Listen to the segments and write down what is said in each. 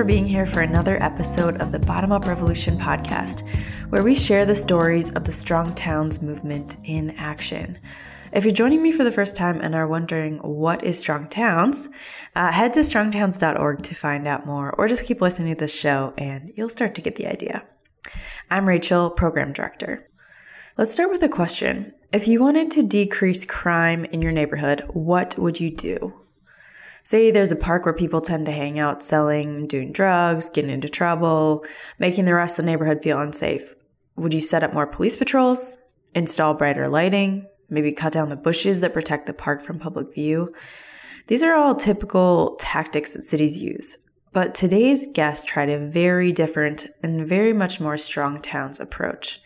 for being here for another episode of the Bottom Up Revolution podcast, where we share the stories of the Strong Towns movement in action. If you're joining me for the first time and are wondering what is Strong Towns, uh, head to strongtowns.org to find out more, or just keep listening to this show and you'll start to get the idea. I'm Rachel, Program Director. Let's start with a question. If you wanted to decrease crime in your neighborhood, what would you do? Say there's a park where people tend to hang out selling, doing drugs, getting into trouble, making the rest of the neighborhood feel unsafe. Would you set up more police patrols, install brighter lighting, maybe cut down the bushes that protect the park from public view? These are all typical tactics that cities use. But today's guest tried a very different and very much more strong towns approach.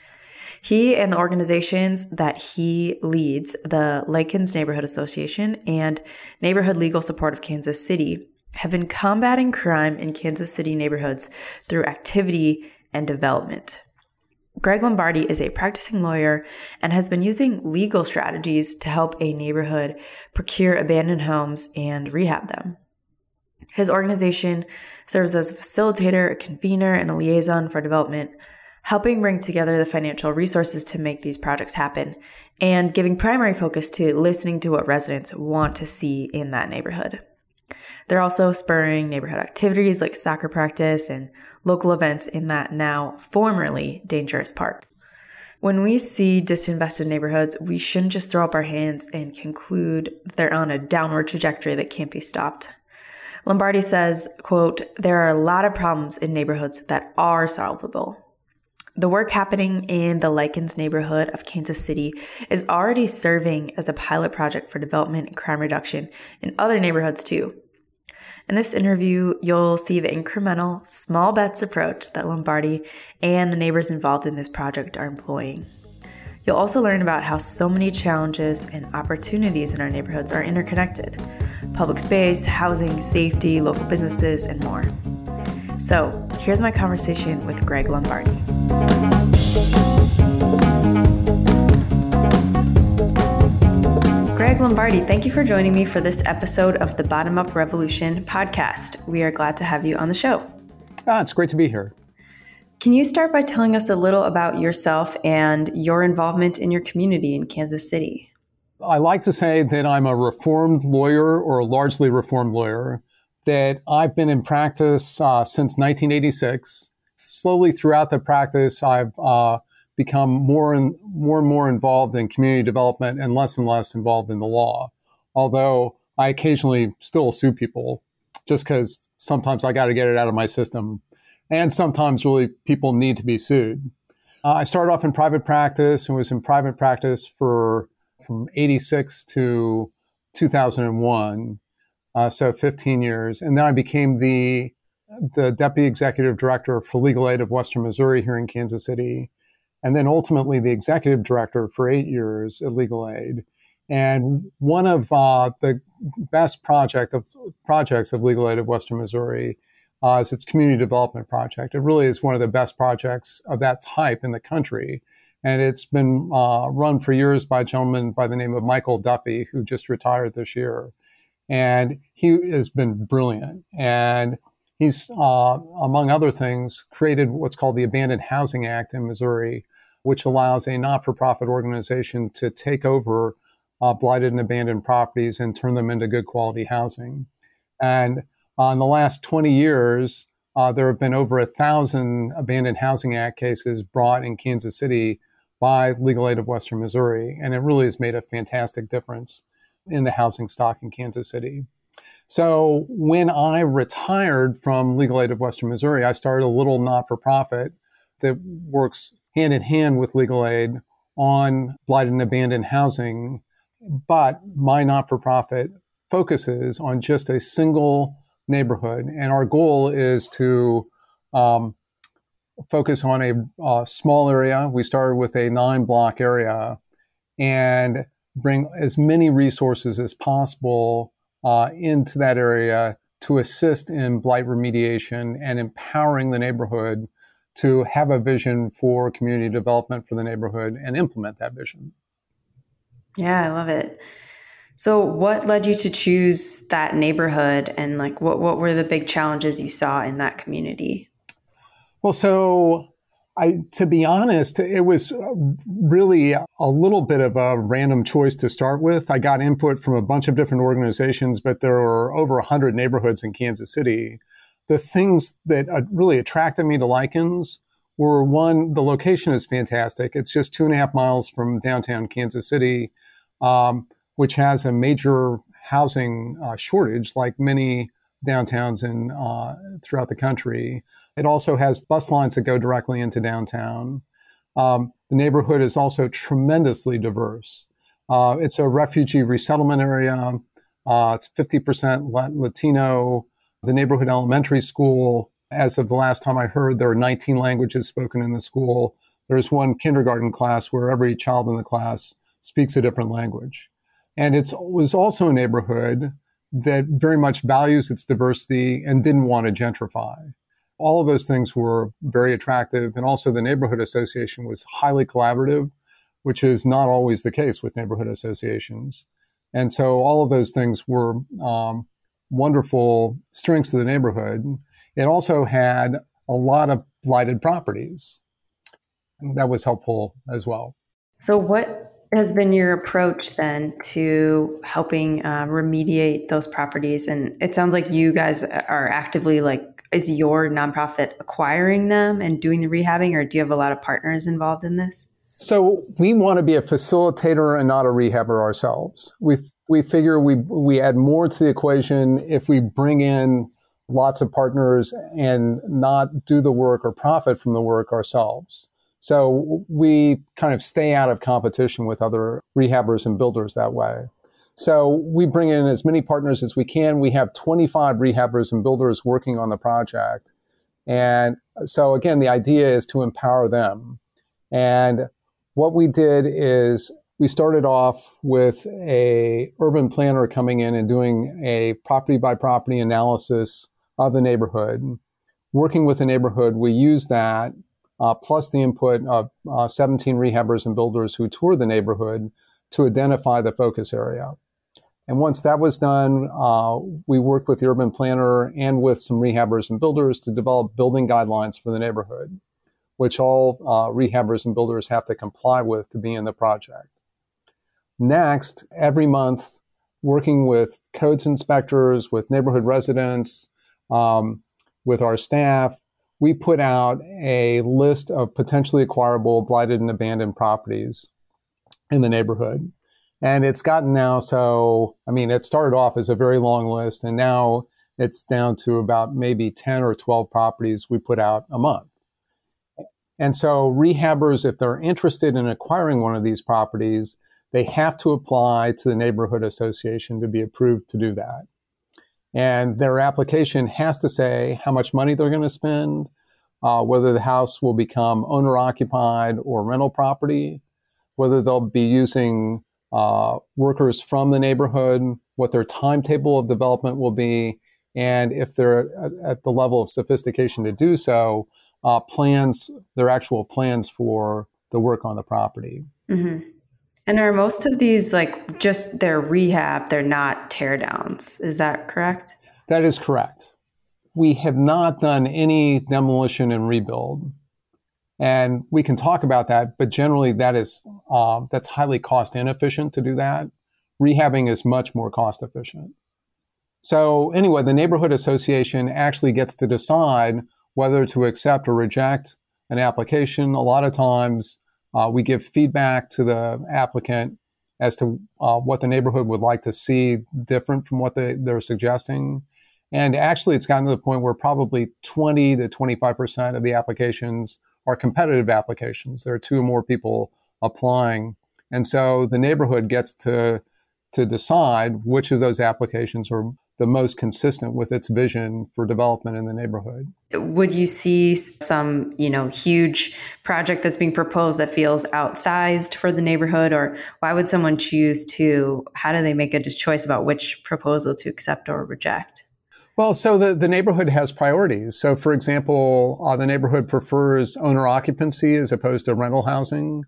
He and the organizations that he leads, the Lykins Neighborhood Association and Neighborhood Legal Support of Kansas City, have been combating crime in Kansas City neighborhoods through activity and development. Gregg Lombardi is a practicing lawyer and has been using legal strategies to help a neighborhood procure abandoned homes and rehab them. His organization serves as a facilitator, a convener, and a liaison for development helping bring together the financial resources to make these projects happen, and giving primary focus to listening to what residents want to see in that neighborhood. They're also spurring neighborhood activities like soccer practice and local events in that now formerly dangerous park. When we see disinvested neighborhoods, we shouldn't just throw up our hands and conclude they're on a downward trajectory that can't be stopped. Lombardi says, quote, there are a lot of problems in neighborhoods that are solvable. The work happening in the Lykins neighborhood of Kansas City is already serving as a pilot project for development and crime reduction in other neighborhoods too. In this interview, you'll see the incremental, small bets approach that Lombardi and the neighbors involved in this project are employing. You'll also learn about how so many challenges and opportunities in our neighborhoods are interconnected public space, housing, safety, local businesses, and more. So, here's my conversation with Gregg Lombardi. Gregg Lombardi, thank you for joining me for this episode of the Bottom Up Revolution podcast. We are glad to have you on the show. Ah, it's great to be here. Can you start by telling us a little about yourself and your involvement in your community in Kansas City? I like to say that I'm a reformed lawyer or a largely reformed lawyer that I've been in practice uh, since 1986. Slowly throughout the practice, I've uh, become more and more and more involved in community development and less and less involved in the law. Although I occasionally still sue people just because sometimes I got to get it out of my system. And sometimes really people need to be sued. Uh, I started off in private practice and was in private practice for from 86 to 2001 uh, so 15 years. And then I became the the deputy executive director for Legal Aid of Western Missouri here in Kansas City, and then ultimately the executive director for eight years at Legal Aid. And one of uh, the best project of projects of Legal Aid of Western Missouri uh, is its community development project. It really is one of the best projects of that type in the country. And it's been uh, run for years by a gentleman by the name of Michael Duffy, who just retired this year. And he has been brilliant. And he's, uh, among other things, created what's called the Abandoned Housing Act in Missouri, which allows a not for profit organization to take over uh, blighted and abandoned properties and turn them into good quality housing. And uh, in the last 20 years, uh, there have been over a thousand Abandoned Housing Act cases brought in Kansas City by Legal Aid of Western Missouri. And it really has made a fantastic difference in the housing stock in Kansas City. So when I retired from Legal Aid of Western Missouri, I started a little not for profit that works hand in hand with Legal Aid on blighted and abandoned housing. But my not for profit focuses on just a single neighborhood. And our goal is to um, focus on a, a small area. We started with a nine block area and bring as many resources as possible uh, into that area to assist in blight remediation and empowering the neighborhood to have a vision for community development for the neighborhood and implement that vision. Yeah, I love it. So, what led you to choose that neighborhood, and like, what what were the big challenges you saw in that community? Well, so I, to be honest, it was really a little bit of a random choice to start with. I got input from a bunch of different organizations, but there were over 100 neighborhoods in Kansas City. The things that uh, really attracted me to Lykins were one, the location is fantastic. It's just two and a half miles from downtown Kansas City. Um, which has a major housing uh, shortage, like many downtowns in uh, throughout the country. It also has bus lines that go directly into downtown. Um, the neighborhood is also tremendously diverse. Uh, it's a refugee resettlement area. Uh, it's 50% Latino. The neighborhood elementary school, as of the last time I heard, there are 19 languages spoken in the school. There's one kindergarten class where every child in the class speaks a different language. And it was also a neighborhood that very much values its diversity and didn't want to gentrify. All of those things were very attractive. And also the neighborhood association was highly collaborative, which is not always the case with neighborhood associations. And so all of those things were um, wonderful strengths of the neighborhood. It also had a lot of blighted properties. That was helpful as well. So, what has been your approach then to helping uh, remediate those properties? And it sounds like you guys are actively like, is your nonprofit acquiring them and doing the rehabbing, or do you have a lot of partners involved in this? So we want to be a facilitator and not a rehabber ourselves. We we figure we we add more to the equation if we bring in lots of partners and not do the work or profit from the work ourselves. So we kind of stay out of competition with other rehabbers and builders that way. So we bring in as many partners as we can. We have 25 rehabbers and builders working on the project. And so again, the idea is to empower them. And what we did is we started off with a urban planner coming in and doing a property by property analysis of the neighborhood. Working with the neighborhood, we use that uh, plus the input of uh, 17 rehabbers and builders who tour the neighborhood to identify the focus area. And once that was done, uh, we worked with the urban planner and with some rehabbers and builders to develop building guidelines for the neighborhood, which all uh, rehabbers and builders have to comply with to be in the project. Next, every month, working with codes inspectors, with neighborhood residents, um, with our staff, we put out a list of potentially acquirable blighted and abandoned properties in the neighborhood. And it's gotten now so, I mean, it started off as a very long list, and now it's down to about maybe 10 or 12 properties we put out a month. And so, rehabbers, if they're interested in acquiring one of these properties, they have to apply to the neighborhood association to be approved to do that. And their application has to say how much money they're going to spend, uh, whether the house will become owner occupied or rental property, whether they'll be using uh, workers from the neighborhood, what their timetable of development will be, and if they're at, at the level of sophistication to do so, uh, plans, their actual plans for the work on the property. Mm-hmm. And are most of these like just their rehab? They're not tear downs. Is that correct? That is correct we have not done any demolition and rebuild. And we can talk about that, but generally that is uh, that's highly cost inefficient to do that. Rehabbing is much more cost efficient. So anyway, the neighborhood association actually gets to decide whether to accept or reject an application. A lot of times uh, we give feedback to the applicant as to uh, what the neighborhood would like to see different from what they, they're suggesting. And actually, it's gotten to the point where probably 20 to 25% of the applications are competitive applications. There are two or more people applying. And so the neighborhood gets to, to decide which of those applications are the most consistent with its vision for development in the neighborhood. Would you see some, you know, huge project that's being proposed that feels outsized for the neighborhood or why would someone choose to how do they make a choice about which proposal to accept or reject? Well, so the, the neighborhood has priorities. So, for example, uh, the neighborhood prefers owner occupancy as opposed to rental housing.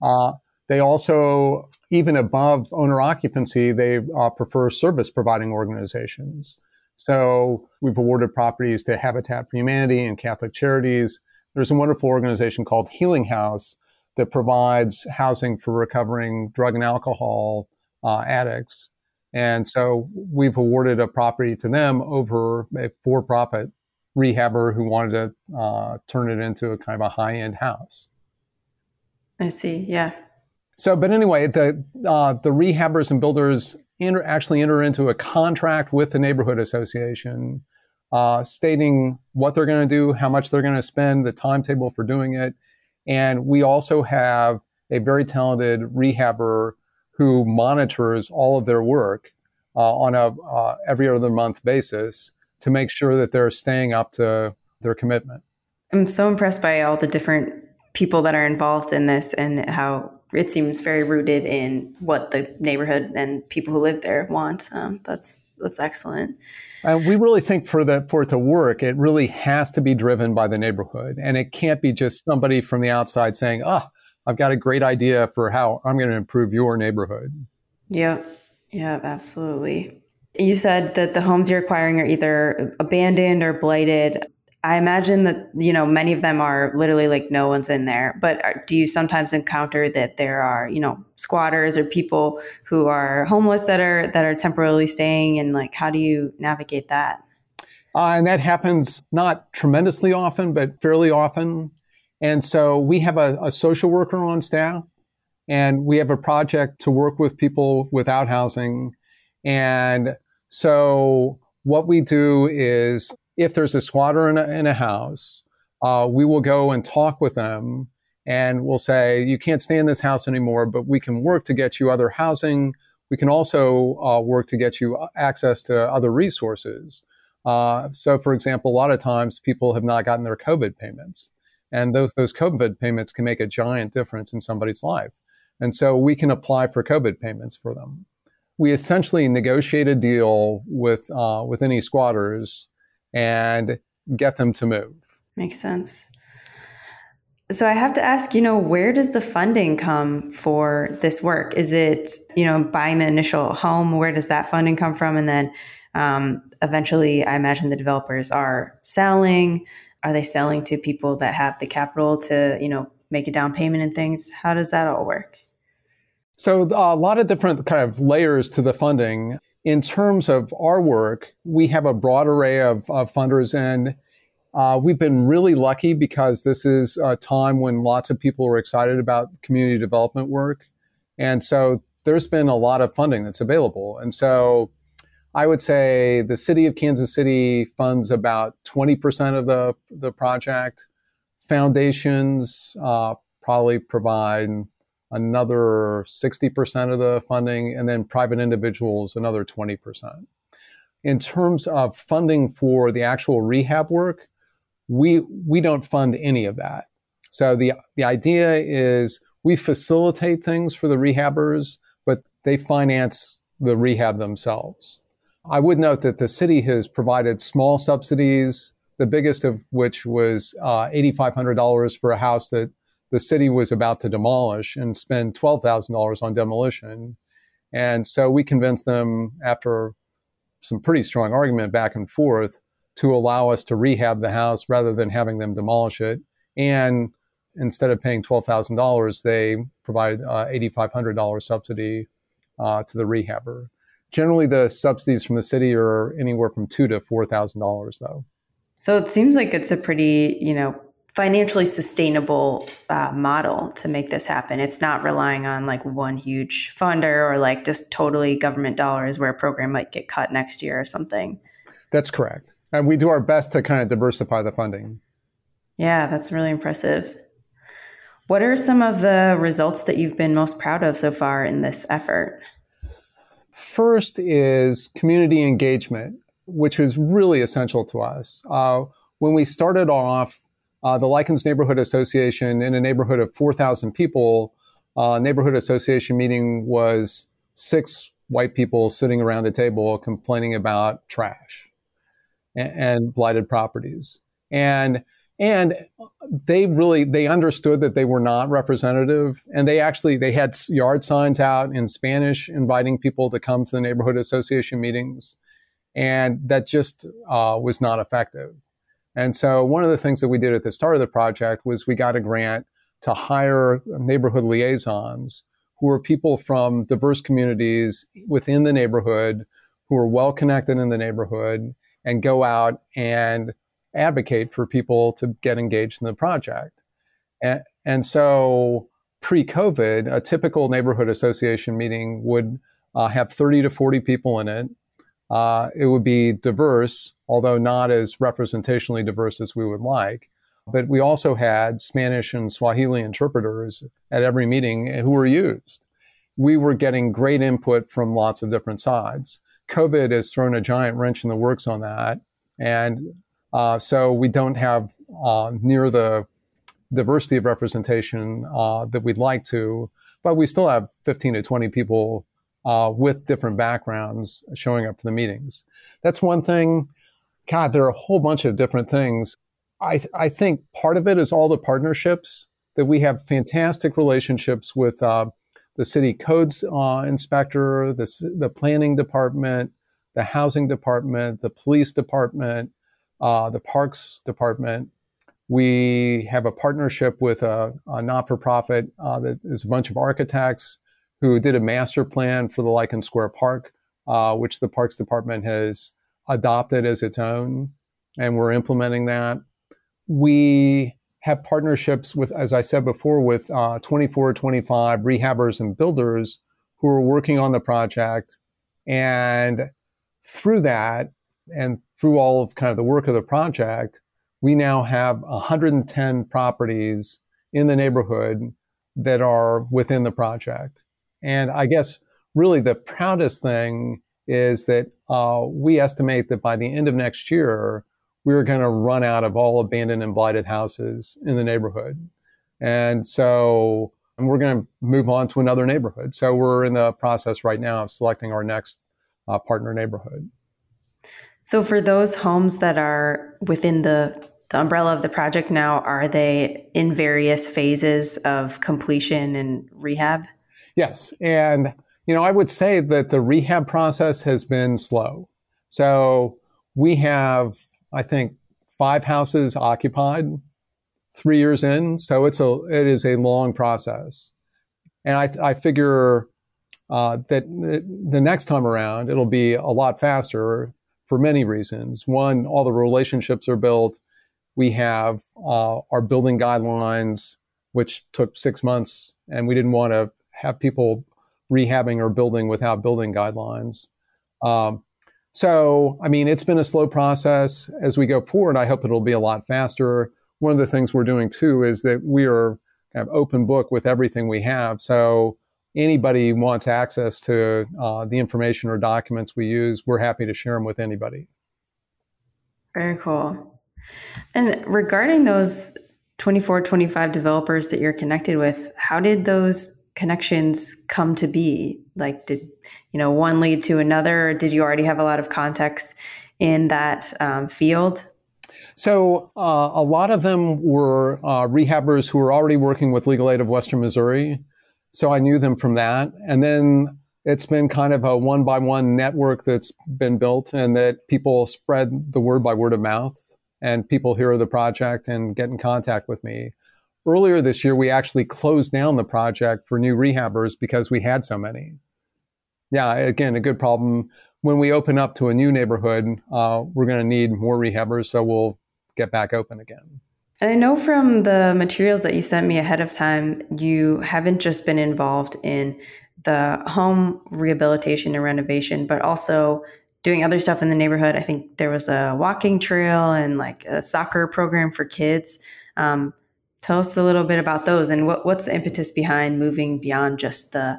Uh, they also, even above owner occupancy, they uh, prefer service providing organizations. So we've awarded properties to Habitat for Humanity and Catholic Charities. There's a wonderful organization called Healing House that provides housing for recovering drug and alcohol uh, addicts. And so we've awarded a property to them over a for profit rehabber who wanted to uh, turn it into a kind of a high end house. I see. Yeah. So, but anyway, the uh, the rehabbers and builders enter, actually enter into a contract with the neighborhood association, uh, stating what they're going to do, how much they're going to spend, the timetable for doing it, and we also have a very talented rehabber who monitors all of their work uh, on a uh, every other month basis to make sure that they're staying up to their commitment. I'm so impressed by all the different people that are involved in this and how it seems very rooted in what the neighborhood and people who live there want. Um, that's that's excellent. And we really think for that for it to work, it really has to be driven by the neighborhood, and it can't be just somebody from the outside saying, "Ah, oh, I've got a great idea for how I'm going to improve your neighborhood." Yeah, yeah, absolutely. You said that the homes you're acquiring are either abandoned or blighted. I imagine that you know many of them are literally like no one's in there. But are, do you sometimes encounter that there are you know squatters or people who are homeless that are that are temporarily staying, and like how do you navigate that? Uh, and that happens not tremendously often, but fairly often. And so we have a, a social worker on staff, and we have a project to work with people without housing. And so what we do is if there's a squatter in a, in a house, uh, we will go and talk with them and we'll say, you can't stay in this house anymore, but we can work to get you other housing. We can also uh, work to get you access to other resources. Uh, so, for example, a lot of times people have not gotten their COVID payments, and those those COVID payments can make a giant difference in somebody's life. And so we can apply for COVID payments for them. We essentially negotiate a deal with uh, with any squatters and get them to move. Makes sense. So I have to ask, you know, where does the funding come for this work? Is it, you know, buying the initial home? Where does that funding come from? And then um, eventually, I imagine the developers are selling. Are they selling to people that have the capital to, you know, make a down payment and things? How does that all work? So a lot of different kind of layers to the funding. In terms of our work, we have a broad array of, of funders, and uh, we've been really lucky because this is a time when lots of people are excited about community development work. And so there's been a lot of funding that's available. And so I would say the city of Kansas City funds about 20% of the, the project. Foundations uh, probably provide another 60% of the funding, and then private individuals, another 20%. In terms of funding for the actual rehab work, we, we don't fund any of that. So the, the idea is we facilitate things for the rehabbers, but they finance the rehab themselves. I would note that the city has provided small subsidies, the biggest of which was uh, $8,500 for a house that the city was about to demolish and spend $12,000 on demolition. And so we convinced them after some pretty strong argument back and forth to allow us to rehab the house rather than having them demolish it. And instead of paying $12,000, they provided uh, $8,500 subsidy uh, to the rehabber. Generally, the subsidies from the city are anywhere from two to $4,000 though. So it seems like it's a pretty, you know, financially sustainable uh, model to make this happen. It's not relying on like one huge funder or like just totally government dollars where a program might get cut next year or something. That's correct. And we do our best to kind of diversify the funding. Yeah, that's really impressive. What are some of the results that you've been most proud of so far in this effort? First is community engagement, which is really essential to us. Uh, when we started off, uh, the Lykins Neighborhood Association in a neighborhood of 4,000 people, uh, neighborhood association meeting was six white people sitting around a table complaining about trash and, and blighted properties. And and they really they understood that they were not representative. And they actually they had yard signs out in spanish inviting people to come to the neighborhood association meetings. And that just uh, was not effective. And so one of the things that we did at the start of the project was we got a grant to hire neighborhood liaisons who are people from diverse communities within the neighborhood who are well connected in the neighborhood and go out and advocate for people to get engaged in the project. And, and so pre COVID, a typical neighborhood association meeting would uh, have 30 to 40 people in it. Uh, it would be diverse, although not as representationally diverse as we would like. But we also had Spanish and Swahili interpreters at every meeting who were used. We were getting great input from lots of different sides. COVID has thrown a giant wrench in the works on that. And uh, so we don't have uh, near the diversity of representation uh, that we'd like to, but we still have 15 to 20 people uh, with different backgrounds showing up for the meetings. That's one thing. God, there are a whole bunch of different things. I, th- I think part of it is all the partnerships that we have fantastic relationships with uh, the city codes uh, inspector, the, the planning department, the housing department, the police department, uh, the Parks Department. We have a partnership with a, a not for profit uh, that is a bunch of architects who did a master plan for the Lykins Square Park, uh, which the Parks Department has adopted as its own, and we're implementing that. We have partnerships with, as I said before, with uh, 24, 25 rehabbers and builders who are working on the project. And through that, and through all of kind of the work of the project, we now have 110 properties in the neighborhood that are within the project. And I guess really the proudest thing is that uh, we estimate that by the end of next year, we're going to run out of all abandoned and blighted houses in the neighborhood. And so and we're going to move on to another neighborhood. So we're in the process right now of selecting our next uh, partner neighborhood. So, for those homes that are within the, the umbrella of the project now, are they in various phases of completion and rehab? Yes. And, you know, I would say that the rehab process has been slow. So, we have, I think, five houses occupied three years in. So, it's a, it is a long process. And I, I figure uh, that the next time around, it'll be a lot faster for many reasons. One, all the relationships are built. We have uh, our building guidelines, which took six months, and we didn't want to have people rehabbing or building without building guidelines. Um, so, I mean, it's been a slow process. As we go forward, I hope it'll be a lot faster. One of the things we're doing too is that we are kind of open book with everything we have. So, anybody wants access to uh, the information or documents we use, we're happy to share them with anybody. Very cool. And regarding those 24, 25 developers that you're connected with, how did those connections come to be? Like, did you know one lead to another? Or did you already have a lot of context in that um, field? So, uh, a lot of them were uh, rehabbers who were already working with Legal Aid of Western Missouri so I knew them from that. And then it's been kind of a one by one network that's been built and that people spread the word by word of mouth and people hear of the project and get in contact with me. Earlier this year, we actually closed down the project for new rehabbers because we had so many. Yeah, again, a good problem. When we open up to a new neighborhood, uh, we're going to need more rehabbers, so we'll get back open again. And I know from the materials that you sent me ahead of time, you haven't just been involved in the home rehabilitation and renovation, but also doing other stuff in the neighborhood. I think there was a walking trail and like a soccer program for kids. Um, tell us a little bit about those and what, what's the impetus behind moving beyond just the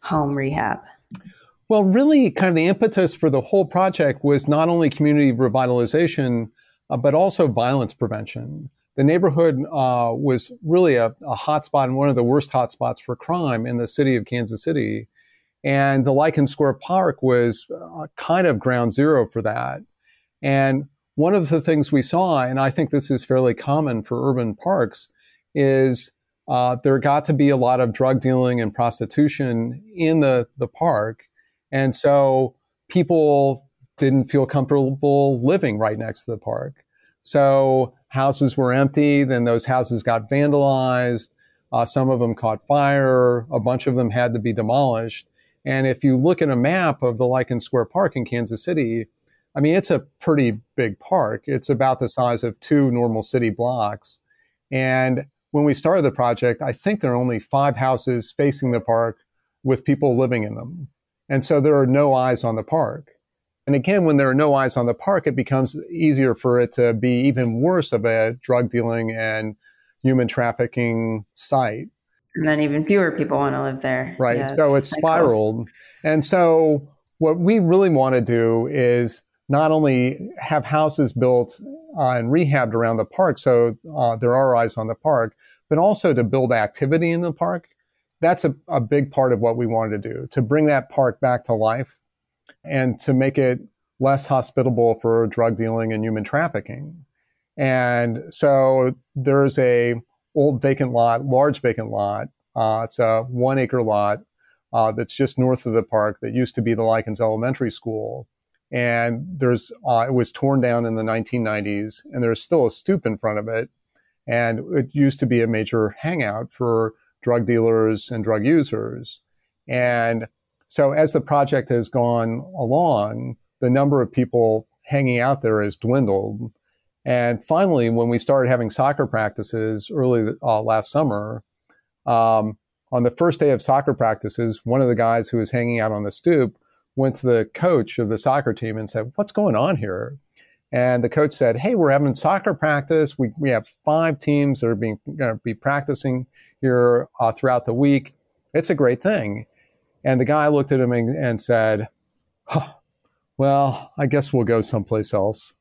home rehab? Well, really, kind of the impetus for the whole project was not only community revitalization, uh, but also violence prevention the neighborhood uh, was really a, a hotspot and one of the worst hotspots for crime in the city of Kansas City. And the Lykins Square Park was uh, kind of ground zero for that. And one of the things we saw, and I think this is fairly common for urban parks, is uh, there got to be a lot of drug dealing and prostitution in the, the park. And so people didn't feel comfortable living right next to the park. So houses were empty, then those houses got vandalized. Uh, some of them caught fire. A bunch of them had to be demolished. And if you look at a map of the Lykins Square Park in Kansas City, I mean, it's a pretty big park. It's about the size of two normal city blocks. And when we started the project, I think there are only five houses facing the park with people living in them. And so there are no eyes on the park. And again, when there are no eyes on the park, it becomes easier for it to be even worse of a drug dealing and human trafficking site. And then even fewer people want to live there. Right. Yeah, so it's, it's spiraled. And so what we really want to do is not only have houses built uh, and rehabbed around the park so uh, there are eyes on the park, but also to build activity in the park. That's a, a big part of what we wanted to do to bring that park back to life and to make it less hospitable for drug dealing and human trafficking. And so there's a old vacant lot, large vacant lot. Uh, it's a one acre lot uh, that's just north of the park that used to be the Lykins Elementary School. And there's uh, it was torn down in the 1990s, and there's still a stoop in front of it. And it used to be a major hangout for drug dealers and drug users. And so as the project has gone along, the number of people hanging out there has dwindled. And finally, when we started having soccer practices early uh, last summer, um, on the first day of soccer practices, one of the guys who was hanging out on the stoop went to the coach of the soccer team and said, What's going on here? And the coach said, Hey, we're having soccer practice. We, we have five teams that are being going to be practicing here uh, throughout the week. It's a great thing. And the guy looked at him and, and said, huh, Well, I guess we'll go someplace else.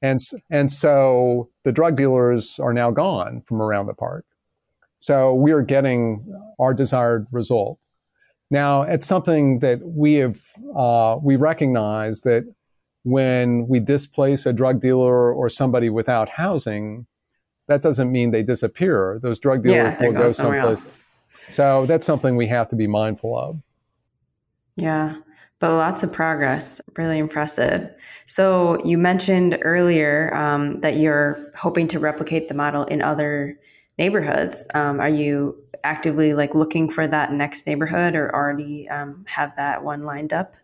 And, and so the drug dealers are now gone from around the park. So we are getting our desired result. Now, it's something that we have, uh, we recognize that when we displace a drug dealer or somebody without housing, that doesn't mean they disappear. Those drug dealers yeah, will go someplace. Else. So that's something we have to be mindful of. Yeah, but lots of progress. Really impressive. So you mentioned earlier um, that you're hoping to replicate the model in other neighborhoods. Um, are you actively like looking for that next neighborhood, or already um, have that one lined up?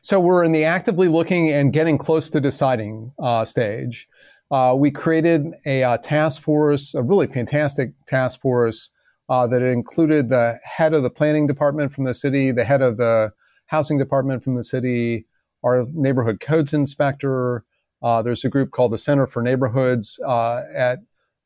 So we're in the actively looking and getting close to deciding uh, stage. Uh, we created a uh, task force, a really fantastic task force uh, that included the head of the planning department from the city, the head of the housing department from the city, our neighborhood codes inspector. Uh, there's a group called the Center for Neighborhoods uh, at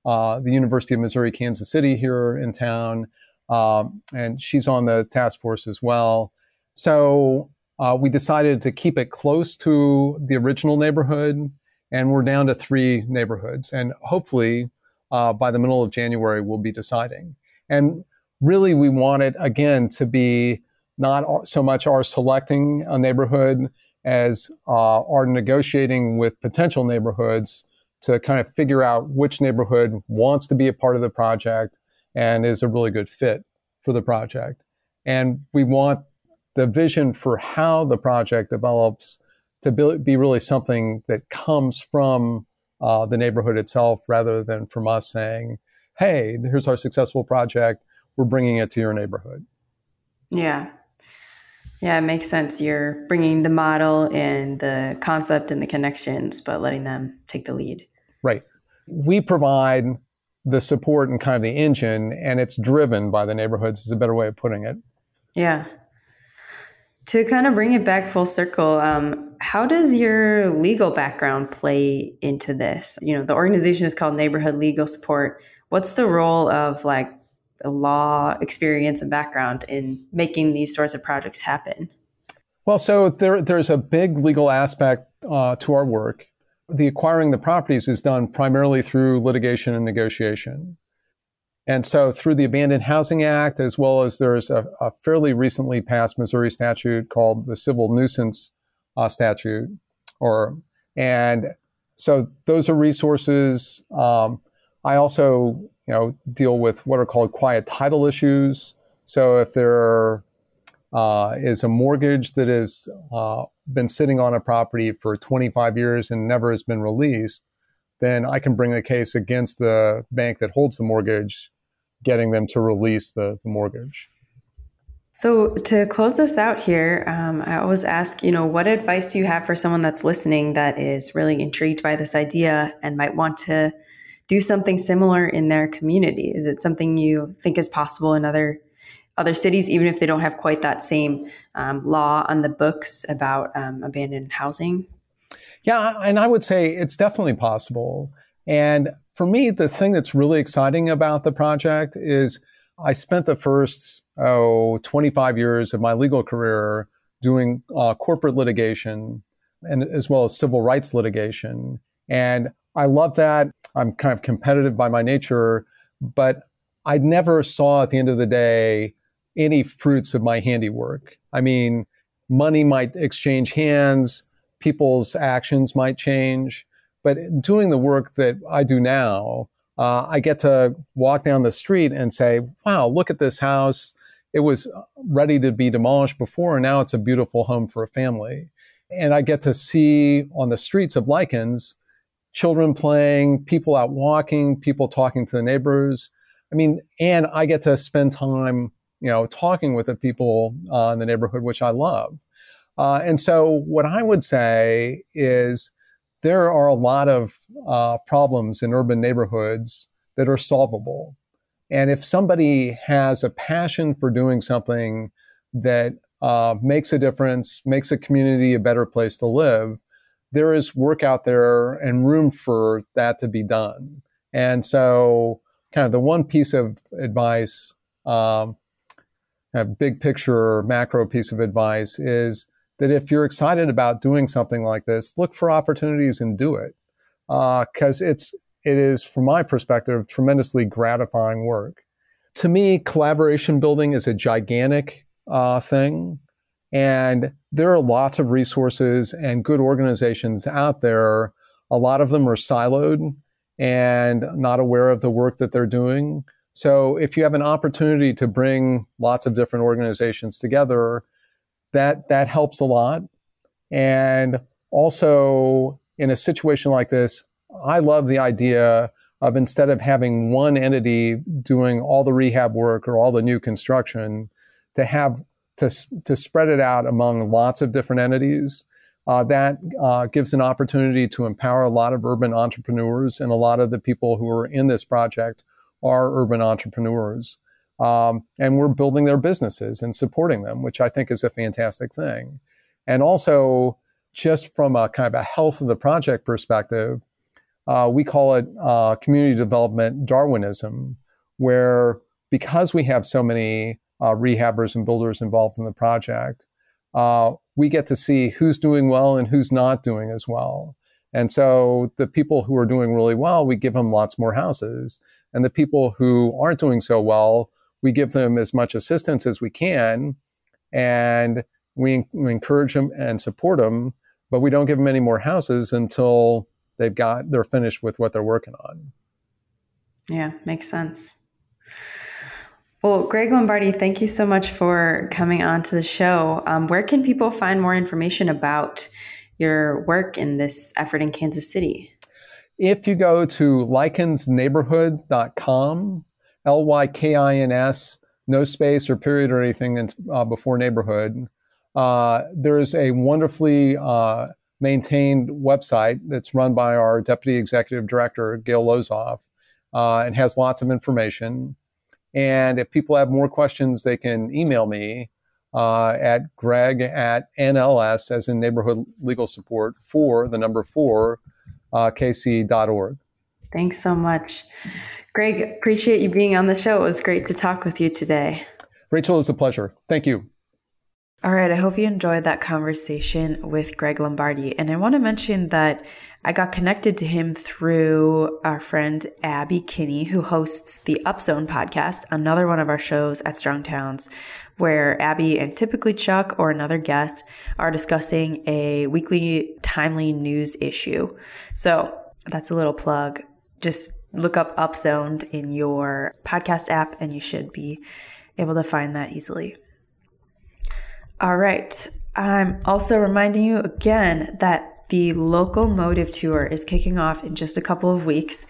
the University of Missouri Kansas City here in town, um, and she's on the task force as well. So uh, we decided to keep it close to the original neighborhood, and we're down to three neighborhoods. And hopefully, uh, by the middle of January, we'll be deciding. And really, we want it again to be not so much our selecting a neighborhood as uh, our negotiating with potential neighborhoods to kind of figure out which neighborhood wants to be a part of the project and is a really good fit for the project. And we want the vision for how the project develops to be really something that comes from uh, the neighborhood itself rather than from us saying, hey, here's our successful project. We're bringing it to your neighborhood. Yeah. Yeah, it makes sense. You're bringing the model and the concept and the connections, but letting them take the lead. Right. We provide the support and kind of the engine, and it's driven by the neighborhoods, is a better way of putting it. Yeah. To kind of bring it back full circle, um, how does your legal background play into this? You know, the organization is called Neighborhood Legal Support. What's the role of like the law experience and background in making these sorts of projects happen? Well, so there, there's a big legal aspect uh, to our work. The acquiring the properties is done primarily through litigation and negotiation. And so, through the Abandoned Housing Act, as well as there's a, a fairly recently passed Missouri statute called the Civil Nuisance uh, Statute, or and so those are resources. Um, I also, you know, deal with what are called quiet title issues. So if there uh, is a mortgage that has uh, been sitting on a property for 25 years and never has been released, then I can bring a case against the bank that holds the mortgage, getting them to release the, the mortgage. So, to close this out here, um, I always ask, you know, what advice do you have for someone that's listening that is really intrigued by this idea and might want to do something similar in their community? Is it something you think is possible in other other cities, even if they don't have quite that same um, law on the books about um, abandoned housing? Yeah, and I would say it's definitely possible. And for me, the thing that's really exciting about the project is I spent the first oh, 25 years of my legal career doing uh, corporate litigation and as well as civil rights litigation. And I love that. I'm kind of competitive by my nature, but I never saw at the end of the day any fruits of my handiwork. I mean, money might exchange hands, people's actions might change, but doing the work that I do now, uh, I get to walk down the street and say, wow, look at this house it was ready to be demolished before, and now it's a beautiful home for a family. And I get to see on the streets of Lykins children playing, people out walking, people talking to the neighbors. I mean, and I get to spend time, you know, talking with the people uh, in the neighborhood, which I love. Uh, and so, what I would say is there are a lot of uh, problems in urban neighborhoods that are solvable. And if somebody has a passion for doing something that uh, makes a difference, makes a community a better place to live, there is work out there and room for that to be done. And so, kind of the one piece of advice, um, a big picture, macro piece of advice is that if you're excited about doing something like this, look for opportunities and do it. Because uh, it's it is, from my perspective, tremendously gratifying work. To me, collaboration building is a gigantic uh, thing. And there are lots of resources and good organizations out there. A lot of them are siloed and not aware of the work that they're doing. So if you have an opportunity to bring lots of different organizations together, that that helps a lot. And also in a situation like this, I love the idea of instead of having one entity doing all the rehab work or all the new construction, to have to, to spread it out among lots of different entities. Uh, that uh, gives an opportunity to empower a lot of urban entrepreneurs, and a lot of the people who are in this project are urban entrepreneurs. Um, and we're building their businesses and supporting them, which I think is a fantastic thing. And also, just from a kind of a health of the project perspective, uh, we call it uh, community development Darwinism, where because we have so many uh, rehabbers and builders involved in the project, uh, we get to see who's doing well and who's not doing as well. And so the people who are doing really well, we give them lots more houses. And the people who aren't doing so well, we give them as much assistance as we can. And we, we encourage them and support them, but we don't give them any more houses until they've got they're finished with what they're working on. Yeah, makes sense. Well, Gregg Lombardi, thank you so much for coming on to the show. Um, where can people find more information about your work in this effort in Kansas City? If you go to lykinsneighborhood.com, L Y K I N S, no space or period or anything in, uh, before neighborhood, uh, there's a wonderfully uh, maintained website that's run by our deputy executive director, Gail Lozoff, uh, and has lots of information. And if people have more questions, they can email me uh, at greg at NLS, as in neighborhood legal support, for the number four, uh, kc.org. Thanks so much. Gregg, appreciate you being on the show. It was great to talk with you today. Rachel, it's a pleasure. Thank you. All right, I hope you enjoyed that conversation with Gregg Lombardi. And I want to mention that I got connected to him through our friend Abby Kinney, who hosts the Upzoned podcast, another one of our shows at Strong Towns, where Abby and typically Chuck or another guest are discussing a weekly timely news issue. So that's a little plug. Just look up Upzoned in your podcast app and you should be able to find that easily. All right. I'm also reminding you again that the local motive tour is kicking off in just a couple of weeks.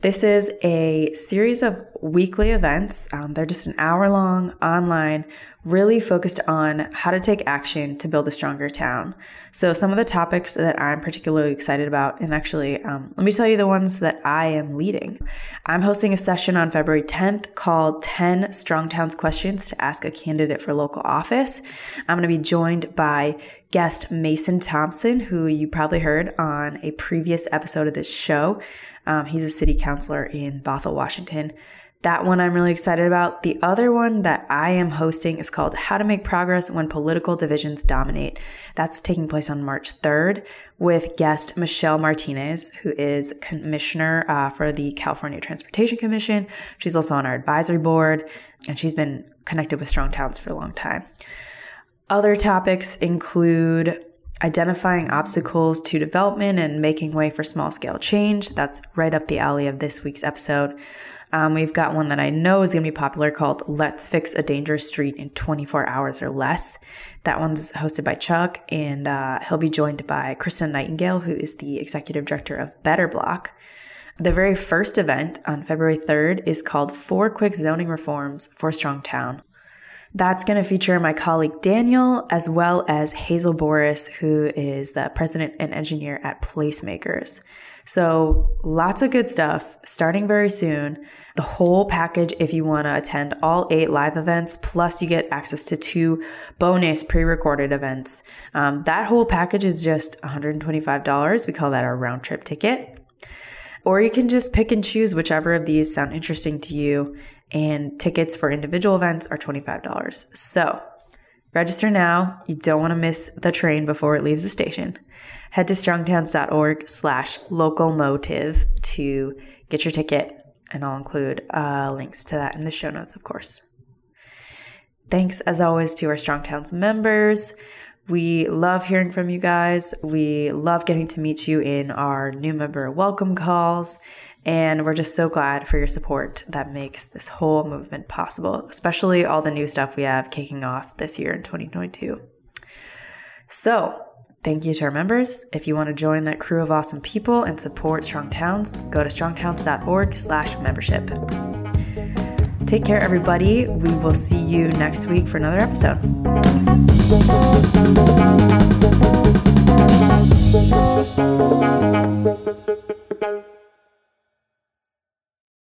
This is a series of weekly events. Um, they're just an hour long online, really focused on how to take action to build a stronger town. So, some of the topics that I'm particularly excited about, and actually, um, let me tell you the ones that I am leading. I'm hosting a session on February 10th called 10 Strong Towns Questions to Ask a Candidate for Local Office. I'm going to be joined by guest Mason Thompson, who you probably heard on a previous episode of this show. Um, he's a city councilor in Bothell, Washington. That one I'm really excited about. The other one that I am hosting is called How to Make Progress When Political Divisions Dominate. That's taking place on March 3rd with guest Michelle Martinez, who is commissioner uh, for the California Transportation Commission. She's also on our advisory board, and she's been connected with Strong Towns for a long time. Other topics include identifying obstacles to development and making way for small scale change. That's right up the alley of this week's episode. Um, we've got one that I know is going to be popular called Let's Fix a Dangerous Street in 24 Hours or Less. That one's hosted by Chuck, and uh, he'll be joined by Kristen Nightingale, who is the executive director of Better Block. The very first event on February 3rd is called Four Quick Zoning Reforms for Strong Town. That's going to feature my colleague Daniel, as well as Hazel Borys, who is the president and engineer at Placemakers. So, lots of good stuff starting very soon. The whole package, if you want to attend all eight live events, plus you get access to two bonus pre recorded events. Um, that whole package is just $125. We call that our round trip ticket. Or you can just pick and choose whichever of these sound interesting to you and tickets for individual events are $25. So register now. You don't want to miss the train before it leaves the station. Head to strongtowns.org slash locomotive to get your ticket, and I'll include uh, links to that in the show notes, of course. Thanks, as always, to our Strong Towns members. We love hearing from you guys. We love getting to meet you in our new member welcome calls. And we're just so glad for your support that makes this whole movement possible, especially all the new stuff we have kicking off this year in 2022. So, thank you to our members. If you want to join that crew of awesome people and support Strong Towns, go to strongtowns.org/membership. Take care, everybody. We will see you next week for another episode.